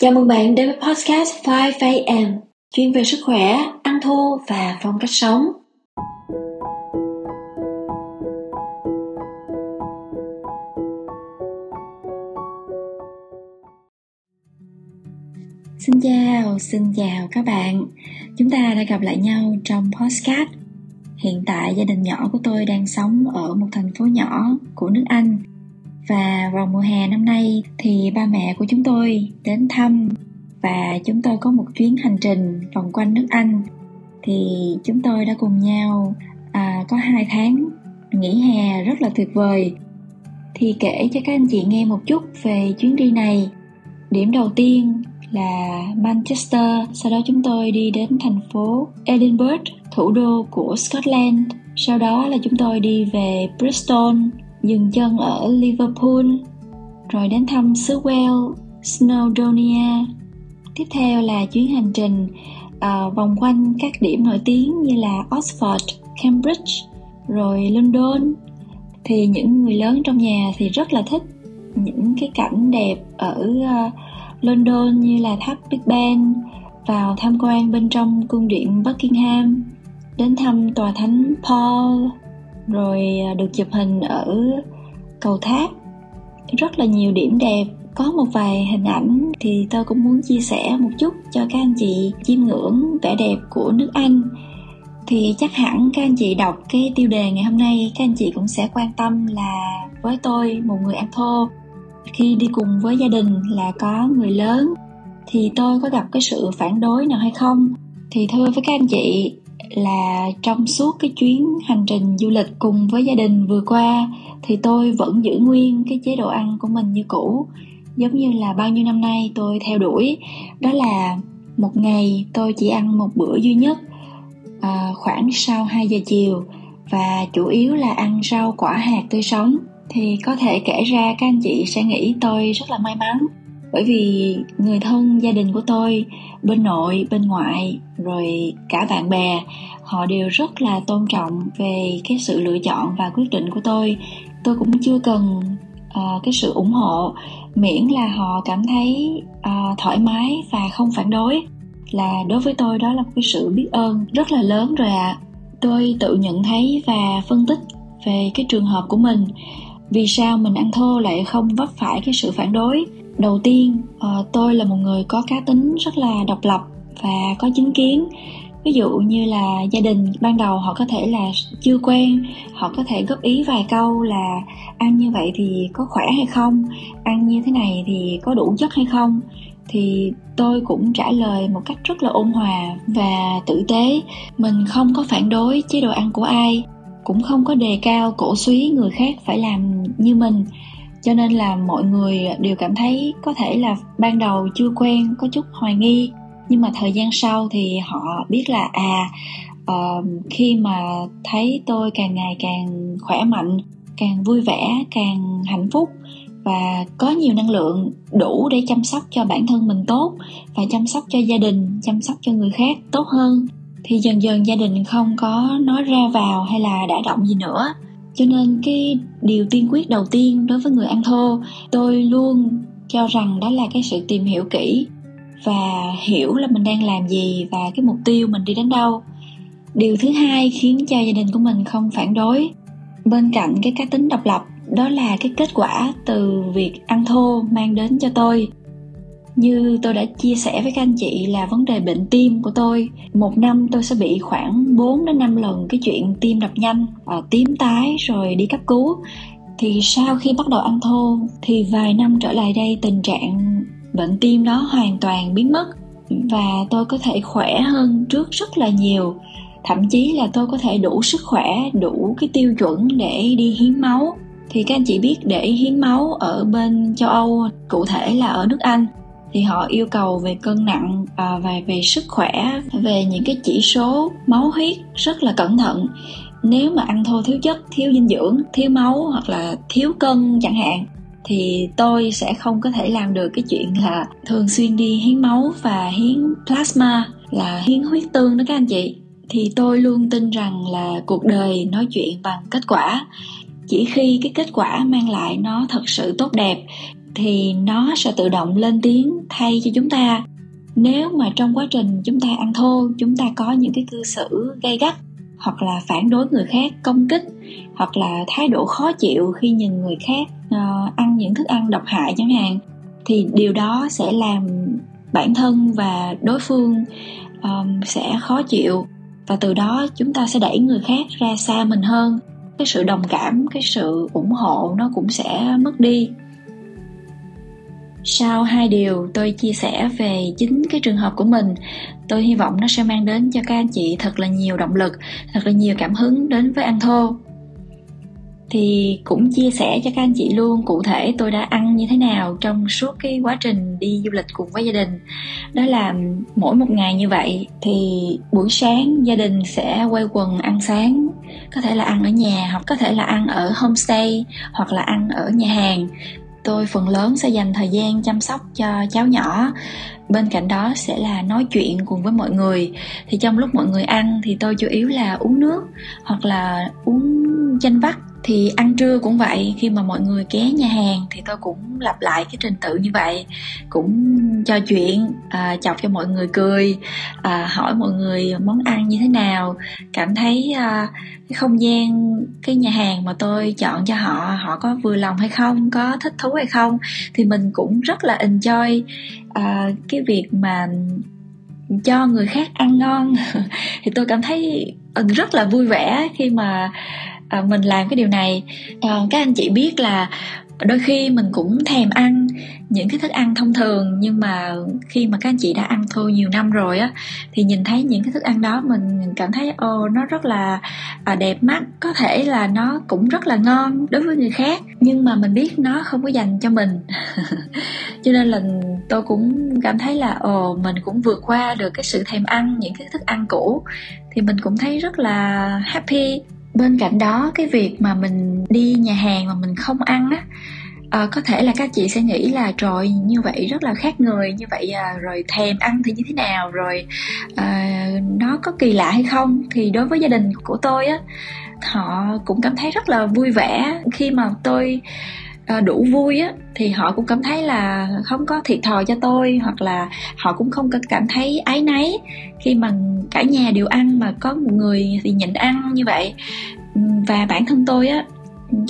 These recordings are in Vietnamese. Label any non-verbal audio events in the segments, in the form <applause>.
Chào mừng bạn đến với podcast 5am, chuyên về sức khỏe, ăn thô và phong cách sống. Xin chào, xin chào các bạn. Chúng ta đã gặp lại nhau trong podcast. Hiện tại gia đình nhỏ của tôi đang sống ở một thành phố nhỏ của nước Anh và vào mùa hè năm nay thì ba mẹ của chúng tôi đến thăm và chúng tôi có một chuyến hành trình vòng quanh nước Anh. Thì chúng tôi đã cùng nhau à, có hai tháng nghỉ hè rất là tuyệt vời. Thì kể cho các anh chị nghe một chút về chuyến đi này. Điểm đầu tiên là Manchester sau đó chúng tôi đi đến thành phố Edinburgh thủ đô của Scotland. Sau đó là chúng tôi đi về Bristol dừng chân ở Liverpool, rồi đến thăm xứ Wales, Snowdonia. Tiếp theo là chuyến hành trình uh, vòng quanh các điểm nổi tiếng như là Oxford, Cambridge, rồi London. Thì những người lớn trong nhà thì rất là thích những cái cảnh đẹp ở uh, London như là tháp Big Ben, vào tham quan bên trong cung điện Buckingham, đến thăm tòa thánh Paul, rồi à, được chụp hình ở cầu tháp. Rất là nhiều điểm đẹp. Có một vài hình ảnh thì tôi cũng muốn chia sẻ một chút cho các anh chị chiêm ngưỡng vẻ đẹp của nước Anh. Thì chắc hẳn các anh chị đọc cái tiêu đề ngày hôm nay, các anh chị cũng sẽ quan tâm là với tôi, một người ăn thô, khi đi cùng với gia đình là có người lớn, thì tôi có gặp cái sự phản đối nào hay không? Thì thưa với các anh chị là trong suốt cái chuyến hành trình du lịch cùng với gia đình vừa qua thì tôi vẫn giữ nguyên cái chế độ ăn của mình như cũ. Giống như là bao nhiêu năm nay tôi theo đuổi đó là một ngày tôi chỉ ăn một bữa duy nhất à, khoảng sau 2 giờ chiều. Và chủ yếu là ăn rau quả hạt tươi sống. Thì có thể kể ra các anh chị sẽ nghĩ tôi rất là may mắn bởi vì người thân gia đình của tôi bên nội bên ngoại rồi cả bạn bè họ đều rất là tôn trọng về cái sự lựa chọn và quyết định của tôi. Tôi cũng chưa cần uh, cái sự ủng hộ miễn là họ cảm thấy uh, thoải mái và không phản đối. Là đối với tôi đó là một cái sự biết ơn rất là lớn rồi ạ. À. tôi tự nhận thấy và phân tích về cái trường hợp của mình. Vì sao mình ăn thô lại không vấp phải cái sự phản đối? Đầu tiên ờ, tôi là một người có cá tính rất là độc lập và có chính kiến. Ví dụ như là gia đình, ban đầu họ có thể là chưa quen, họ có thể góp ý vài câu là ăn như vậy thì có khỏe hay không? Ăn như thế này thì có đủ chất hay không? Thì tôi cũng trả lời một cách rất là ôn hòa và tử tế. Mình không có phản đối chế độ ăn của ai, cũng không có đề cao cổ suý người khác phải làm như mình cho nên là mọi người đều cảm thấy có thể là ban đầu chưa quen có chút hoài nghi. Nhưng mà thời gian sau thì họ biết là à uh, khi mà thấy tôi càng ngày càng khỏe mạnh càng vui vẻ càng hạnh phúc và có nhiều năng lượng đủ để chăm sóc cho bản thân mình tốt và chăm sóc cho gia đình chăm sóc cho người khác tốt hơn thì dần dần gia đình không có nói ra vào hay là đả động gì nữa cho nên cái điều tiên quyết đầu tiên đối với người ăn thô, tôi luôn cho rằng đó là cái sự tìm hiểu kỹ và hiểu là mình đang làm gì và cái mục tiêu mình đi đến đâu. Điều thứ hai khiến cho gia đình của mình không phản đối bên cạnh cái cá tính độc lập, đó là cái kết quả từ việc ăn thô mang đến cho tôi như tôi đã chia sẻ với các anh chị là vấn đề bệnh tim của tôi. Một năm tôi sẽ bị khoảng 4 đến 5 lần cái chuyện tim đập nhanh à, tím tái rồi đi cấp cứu. Thì sau khi bắt đầu ăn thô thì vài năm trở lại đây tình trạng bệnh tim đó hoàn toàn biến mất và tôi có thể khỏe hơn trước rất là nhiều. Thậm chí là tôi có thể đủ sức khỏe đủ cái tiêu chuẩn để đi hiến máu. Thì các anh chị biết để hiến máu ở bên châu âu cụ thể là ở nước anh thì họ yêu cầu về cân nặng à, và về sức khỏe về những cái chỉ số máu huyết rất là cẩn thận. Nếu mà ăn thô thiếu chất thiếu dinh dưỡng thiếu máu hoặc là thiếu cân chẳng hạn thì tôi sẽ không có thể làm được cái chuyện là thường xuyên đi hiến máu và hiến plasma là hiến huyết tương đó các anh chị. Thì tôi luôn tin rằng là cuộc đời nói chuyện bằng kết quả. Chỉ khi cái kết quả mang lại nó thật sự tốt đẹp thì nó sẽ tự động lên tiếng thay cho chúng ta. Nếu mà trong quá trình chúng ta ăn thô chúng ta có những cái cư xử gây gắt hoặc là phản đối người khác công kích hoặc là thái độ khó chịu khi nhìn người khác uh, ăn những thức ăn độc hại chẳng hạn thì điều đó sẽ làm bản thân và đối phương um, sẽ khó chịu. Và từ đó chúng ta sẽ đẩy người khác ra xa mình hơn. Cái sự đồng cảm cái sự ủng hộ nó cũng sẽ mất đi sau hai điều tôi chia sẻ về chính cái trường hợp của mình, tôi hy vọng nó sẽ mang đến cho các anh chị thật là nhiều động lực, thật là nhiều cảm hứng đến với ăn thô. Thì cũng chia sẻ cho các anh chị luôn cụ thể tôi đã ăn như thế nào trong suốt cái quá trình đi du lịch cùng với gia đình. Đó là mỗi một ngày như vậy thì buổi sáng gia đình sẽ quay quần ăn sáng, có thể là ăn ở nhà hoặc có thể là ăn ở homestay hoặc là ăn ở nhà hàng tôi phần lớn sẽ dành thời gian chăm sóc cho cháu nhỏ. Bên cạnh đó sẽ là nói chuyện cùng với mọi người. Thì trong lúc mọi người ăn thì tôi chủ yếu là uống nước hoặc là uống chanh vắt thì ăn trưa cũng vậy khi mà mọi người ghé nhà hàng thì tôi cũng lặp lại cái trình tự như vậy cũng trò chuyện à, chọc cho mọi người cười à, hỏi mọi người món ăn như thế nào. Cảm thấy à, cái không gian cái nhà hàng mà tôi chọn cho họ họ có vừa lòng hay không có thích thú hay không thì mình cũng rất là enjoy à, cái việc mà cho người khác ăn ngon. <laughs> Thì tôi cảm thấy ừ, rất là vui vẻ khi mà à, mình làm cái điều này. À, các anh chị biết là đôi khi mình cũng thèm ăn những cái thức ăn thông thường nhưng mà khi mà các anh chị đã ăn thôi nhiều năm rồi á thì nhìn thấy những cái thức ăn đó mình cảm thấy ô nó rất là à, đẹp mắt. Có thể là nó cũng rất là ngon đối với người khác nhưng mà mình biết nó không có dành cho mình. <laughs> Cho nên là tôi cũng cảm thấy là ồ mình cũng vượt qua được cái sự thèm ăn những cái thức ăn cũ thì mình cũng thấy rất là happy bên cạnh đó cái việc mà mình đi nhà hàng mà mình không ăn á à, có thể là các chị sẽ nghĩ là trời như vậy rất là khác người như vậy à, rồi thèm ăn thì như thế nào rồi à, nó có kỳ lạ hay không? Thì đối với gia đình của tôi á họ cũng cảm thấy rất là vui vẻ khi mà tôi Ờ, đủ vui á thì họ cũng cảm thấy là không có thiệt thòi cho tôi hoặc là họ cũng không có cảm thấy ái náy khi mà cả nhà đều ăn mà có một người thì nhịn ăn như vậy. Và bản thân tôi á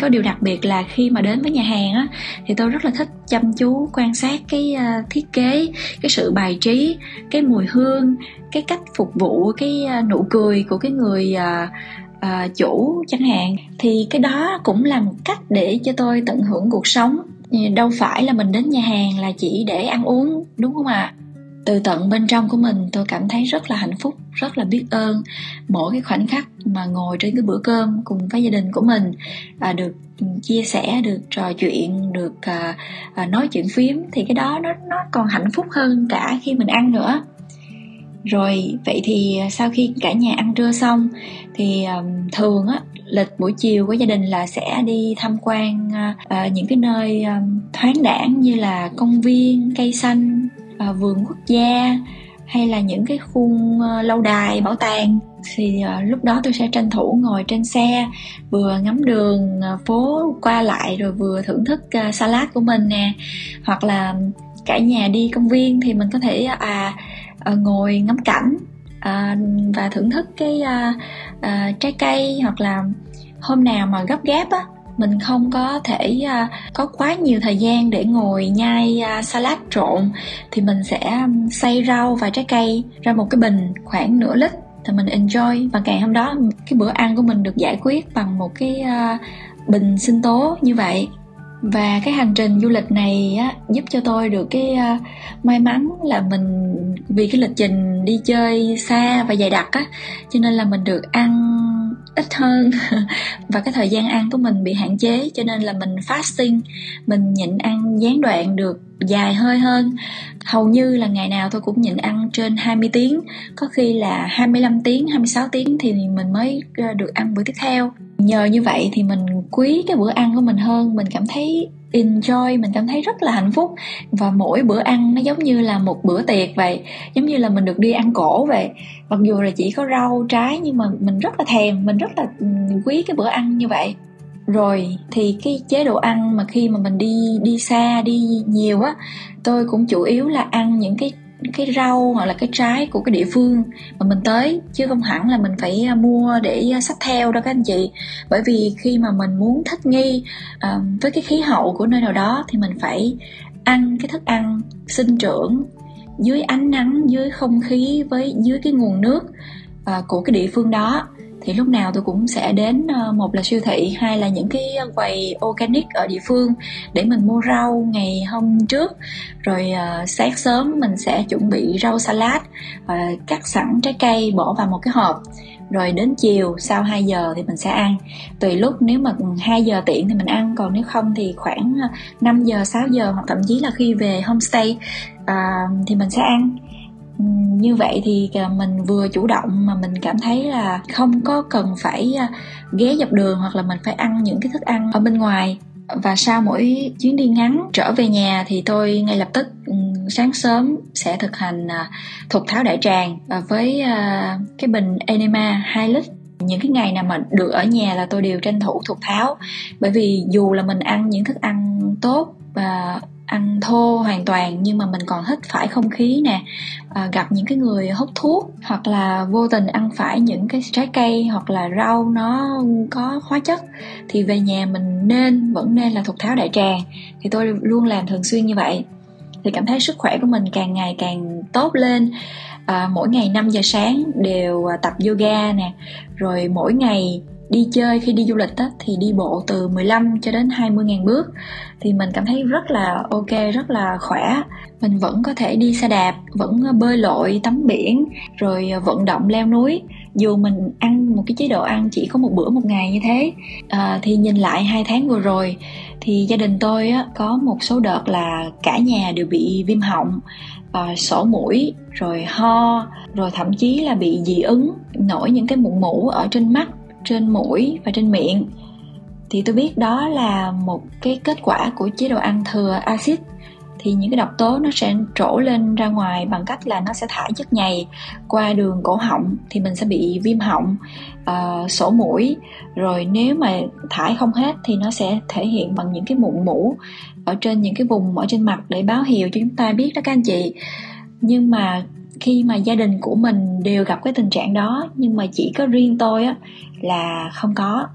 có điều đặc biệt là khi mà đến với nhà hàng á thì tôi rất là thích chăm chú quan sát cái uh, thiết kế cái sự bài trí cái mùi hương cái cách phục vụ cái uh, nụ cười của cái người uh, chủ chẳng hạn thì cái đó cũng là một cách để cho tôi tận hưởng cuộc sống đâu phải là mình đến nhà hàng là chỉ để ăn uống đúng không ạ à? từ tận bên trong của mình tôi cảm thấy rất là hạnh phúc rất là biết ơn mỗi cái khoảnh khắc mà ngồi trên cái bữa cơm cùng với gia đình của mình à, được ừ, chia sẻ được trò chuyện được à, à, nói chuyện phím thì cái đó nó nó còn hạnh phúc hơn cả khi mình ăn nữa rồi vậy thì à, sau khi cả nhà ăn trưa xong thì um, thường á lịch buổi chiều của gia đình là sẽ đi tham quan uh, những cái nơi um, thoáng đãng như là công viên cây xanh uh, vườn quốc gia hay là những cái khuôn uh, lâu đài bảo tàng. Thì uh, lúc đó tôi sẽ tranh thủ ngồi trên xe vừa ngắm đường uh, phố qua lại rồi vừa thưởng thức uh, salad của mình nè. Hoặc là cả nhà đi công viên thì mình có thể à uh, ngồi ngắm cảnh uh, và thưởng thức cái uh, uh, trái cây hoặc là hôm nào mà gấp gáp á mình không có thể uh, có quá nhiều thời gian để ngồi nhai uh, salad trộn thì mình sẽ xay rau và trái cây ra một cái bình khoảng nửa lít thì mình enjoy. Và ngày hôm đó cái bữa ăn của mình được giải quyết bằng một cái uh, bình sinh tố như vậy và cái hành trình du lịch này á, giúp cho tôi được cái uh, may mắn là mình vì cái lịch trình đi chơi xa và dài đặc á cho nên là mình được ăn ít hơn. <laughs> Và cái thời gian ăn của mình bị hạn chế cho nên là mình fasting mình nhịn ăn gián đoạn được dài hơi hơn. Hầu như là ngày nào tôi cũng nhịn ăn trên 20 tiếng có khi là 25 tiếng 26 tiếng thì mình mới à, được ăn bữa tiếp theo nhờ như vậy thì mình quý cái bữa ăn của mình hơn. Mình cảm thấy enjoy, mình cảm thấy rất là hạnh phúc. Và mỗi bữa ăn nó giống như là một bữa tiệc vậy. Giống như là mình được đi ăn cổ vậy. Mặc dù là chỉ có rau, trái nhưng mà mình rất là thèm, mình rất là ừ, quý cái bữa ăn như vậy. Rồi thì cái chế độ ăn mà khi mà mình đi đi xa, đi nhiều á, tôi cũng chủ yếu là ăn những cái cái rau hoặc là cái trái của cái địa phương mà mình tới chứ không hẳn là mình phải à, mua để à, sách theo đó các anh chị. Bởi vì khi mà mình muốn thích nghi uh, với cái khí hậu của nơi nào đó thì mình phải ăn cái thức ăn sinh trưởng dưới ánh nắng dưới không khí với dưới cái nguồn nước uh, của cái địa phương đó thì lúc nào tôi cũng sẽ đến ờ, một là siêu thị hai là những cái quầy organic ở địa phương để mình mua rau ngày hôm trước. Rồi uh, sáng sớm mình sẽ chuẩn bị rau salad uh, cắt sẵn trái cây bỏ vào một cái hộp. Rồi đến chiều sau 2 giờ thì mình sẽ ăn. Tùy lúc nếu mà 2 giờ tiện thì mình ăn còn nếu không thì khoảng 5 giờ 6 giờ hoặc thậm chí là khi về homestay uh, thì mình sẽ ăn như vậy thì mình vừa chủ động mà mình cảm thấy là không có cần phải à, ghé dọc đường hoặc là mình phải ăn những cái thức ăn ở bên ngoài. Và sau mỗi chuyến đi ngắn trở về nhà thì tôi ngay lập tức ừ, sáng sớm sẽ thực hành à, thục tháo đại tràng à, với cái bình enema 2 lít. Những cái ngày nào mà được ở nhà là tôi đều tranh thủ thục tháo. Bởi vì dù là mình ăn những thức ăn tốt, và ăn thô hoàn toàn nhưng mà mình còn hít phải không khí nè à, gặp những cái người hút thuốc hoặc là vô tình ăn phải những cái trái cây hoặc là rau nó có hóa chất thì về nhà mình nên vẫn nên là thục tháo đại tràng. Thì tôi luôn làm thường xuyên như vậy. Thì cảm thấy sức khỏe của mình càng ngày càng tốt lên. À, mỗi ngày 5 giờ sáng đều à, tập yoga nè rồi mỗi ngày đi chơi khi đi du lịch á, thì đi bộ từ 15 cho đến 20 ngàn bước. Thì mình cảm thấy rất là ok rất là khỏe. Mình vẫn có thể đi xe đạp vẫn bơi lội tắm biển rồi ờ, vận động leo núi. Dù mình ăn một cái chế độ ăn chỉ có một bữa một ngày như thế à, thì nhìn lại hai tháng vừa rồi thì gia đình tôi á, có một số đợt là cả nhà đều bị viêm họng à, sổ mũi rồi ho rồi thậm chí là bị dị ứng nổi những cái mụn mủ ở trên mắt trên mũi và trên miệng. Thì tôi biết đó là một cái kết quả của chế độ ăn thừa axit. Thì những cái độc tố nó sẽ trổ lên ra ngoài bằng cách là nó sẽ thải chất nhầy qua đường cổ họng thì mình sẽ bị viêm họng uh, sổ mũi. Rồi nếu mà thải không hết thì nó sẽ thể hiện bằng những cái mụn mũ ở trên những cái vùng ở trên mặt để báo hiệu cho chúng ta biết đó các anh chị. Nhưng mà khi mà gia đình của mình đều gặp cái tình trạng đó nhưng mà chỉ có riêng tôi á là không có.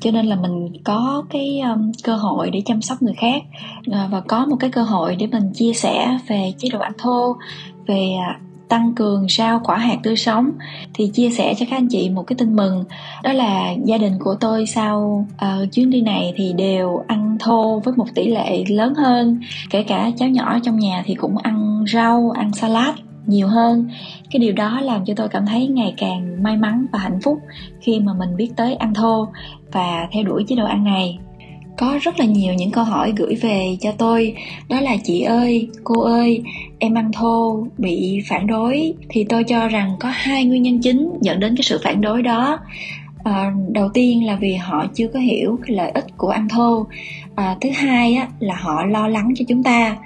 Cho nên là mình có cái um, cơ hội để chăm sóc người khác uh, và có một cái cơ hội để mình chia sẻ về chế độ ăn thô về uh, tăng cường rau quả hạt tươi sống. Thì chia sẻ cho các anh chị một cái tin mừng đó là gia đình của tôi sau uh, chuyến đi này thì đều ăn thô với một tỷ lệ lớn hơn. Kể cả cháu nhỏ trong nhà thì cũng ăn rau ăn salad nhiều hơn. Cái điều đó làm cho tôi cảm thấy ngày càng may mắn và hạnh phúc khi mà mình biết tới ăn thô và theo đuổi chế độ ăn này. Có rất là nhiều những câu hỏi gửi về cho tôi đó là chị ơi cô ơi em ăn thô bị phản đối. Thì tôi cho rằng có hai nguyên nhân chính dẫn đến cái sự phản đối đó. À, đầu tiên là vì họ chưa có hiểu cái lợi ích của ăn thô. À, thứ hai á, là họ lo lắng cho chúng ta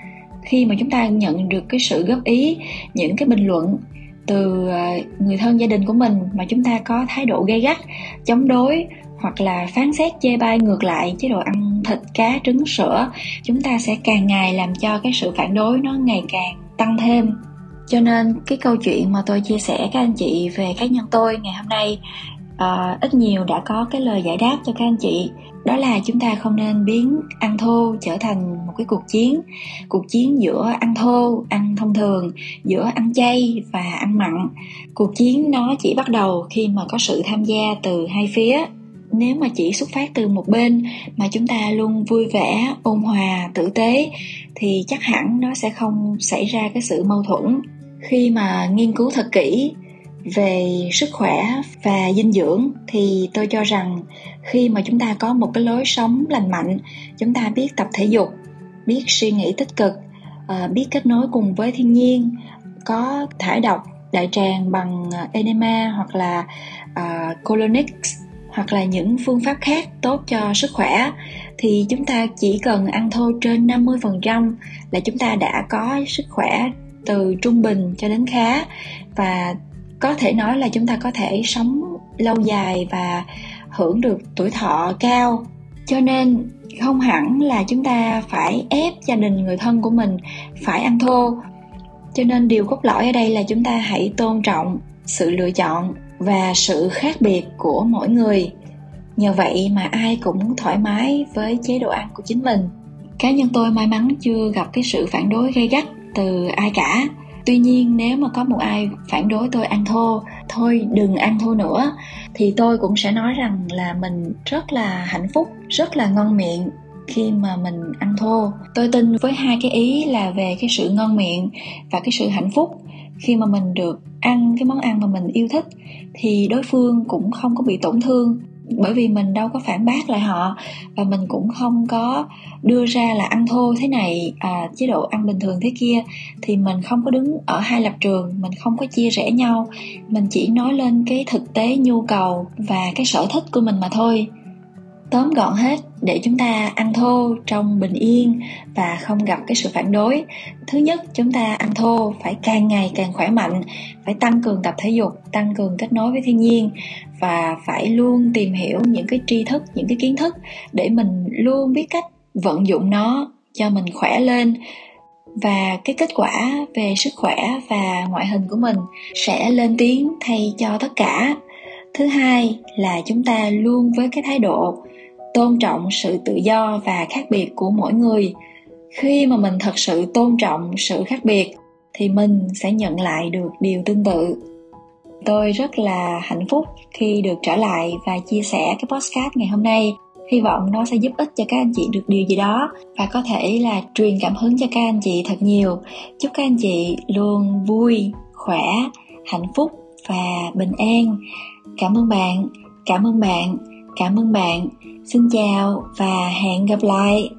khi mà chúng ta nhận được cái sự góp ý, những cái bình luận từ ờ, người thân gia đình của mình mà chúng ta có thái độ gay gắt, chống đối hoặc là phán xét chê bai ngược lại chế độ ăn thịt, cá, trứng, sữa, chúng ta sẽ càng ngày làm cho cái sự phản đối nó ngày càng tăng thêm. Cho nên cái câu chuyện mà tôi chia sẻ các anh chị về cá nhân tôi ngày hôm nay uh, ít nhiều đã có cái lời giải đáp cho các anh chị. Đó là chúng ta không nên biến ăn thô trở thành một cái cuộc chiến. Cuộc chiến giữa ăn thô ăn thông thường giữa ăn chay và ăn mặn. Cuộc chiến nó chỉ bắt đầu khi mà có sự tham gia từ hai phía. Nếu mà chỉ xuất phát từ một bên mà chúng ta luôn vui vẻ ôn hòa tử tế thì chắc hẳn nó sẽ không xảy ra cái sự mâu thuẫn. Khi mà nghiên cứu thật kỹ về sức khỏe và dinh dưỡng thì tôi cho rằng khi mà chúng ta có một cái lối sống lành mạnh chúng ta biết tập thể dục biết suy nghĩ tích cực ờ, biết kết nối cùng với thiên nhiên có thải độc đại tràng bằng ờ, enema hoặc là uh, colonics hoặc là những phương pháp khác tốt cho sức khỏe thì chúng ta chỉ cần ăn thô trên 50% là chúng ta đã có sức khỏe từ trung bình cho đến khá. Và có thể nói là chúng ta có thể sống lâu dài và hưởng được tuổi thọ cao. Cho nên không hẳn là chúng ta phải ép gia đình người thân của mình phải ăn thô. Cho nên điều cốt lõi ở đây là chúng ta hãy tôn trọng sự lựa chọn và sự khác biệt của mỗi người. Nhờ vậy mà ai cũng thoải mái với chế độ ăn của chính mình. Cá nhân tôi may mắn chưa gặp cái sự phản đối gây gắt từ ai cả tuy nhiên, nếu mà có một ai phản đối tôi ăn thô, thôi đừng ăn thô nữa, thì tôi cũng sẽ nói rằng là mình rất là hạnh phúc, rất là ngon miệng khi mà mình ăn thô. Tôi tin với hai cái ý là về cái sự ngon miệng và cái sự hạnh phúc. Khi mà mình được ăn cái món ăn mà mình yêu thích, thì đối phương cũng không có bị tổn thương bởi vì mình đâu có phản bác lại họ và mình cũng không có đưa ra là ăn thô thế này à, chế độ ăn bình thường thế kia. Thì mình không có đứng ở hai lập trường mình không có chia rẽ nhau. Mình chỉ nói lên cái thực tế nhu cầu và cái sở thích của mình mà thôi. Tóm gọn hết để chúng ta ăn thô trong bình yên và không gặp cái sự phản đối. Thứ nhất chúng ta ăn thô phải càng ngày càng khỏe mạnh phải tăng cường tập thể dục tăng cường kết nối với thiên nhiên và phải luôn tìm hiểu những cái tri thức, những cái kiến thức để mình luôn biết cách vận dụng nó cho mình khỏe lên. Và cái kết quả về sức khỏe và ngoại hình của mình sẽ lên tiếng thay cho tất cả. Thứ hai là chúng ta luôn với cái thái độ tôn trọng sự tự do và khác biệt của mỗi người. Khi mà mình thật sự tôn trọng sự khác biệt, thì mình sẽ nhận lại được điều tương tự tôi rất là hạnh phúc khi được trở lại và chia sẻ cái podcast ngày hôm nay. Hy vọng nó sẽ giúp ích cho các anh chị được điều gì đó và có thể là truyền cảm hứng cho các anh chị thật nhiều. Chúc các anh chị luôn vui, khỏe, hạnh phúc và bình an. Cảm ơn bạn, cảm ơn bạn, cảm ơn bạn. Xin chào và hẹn gặp lại.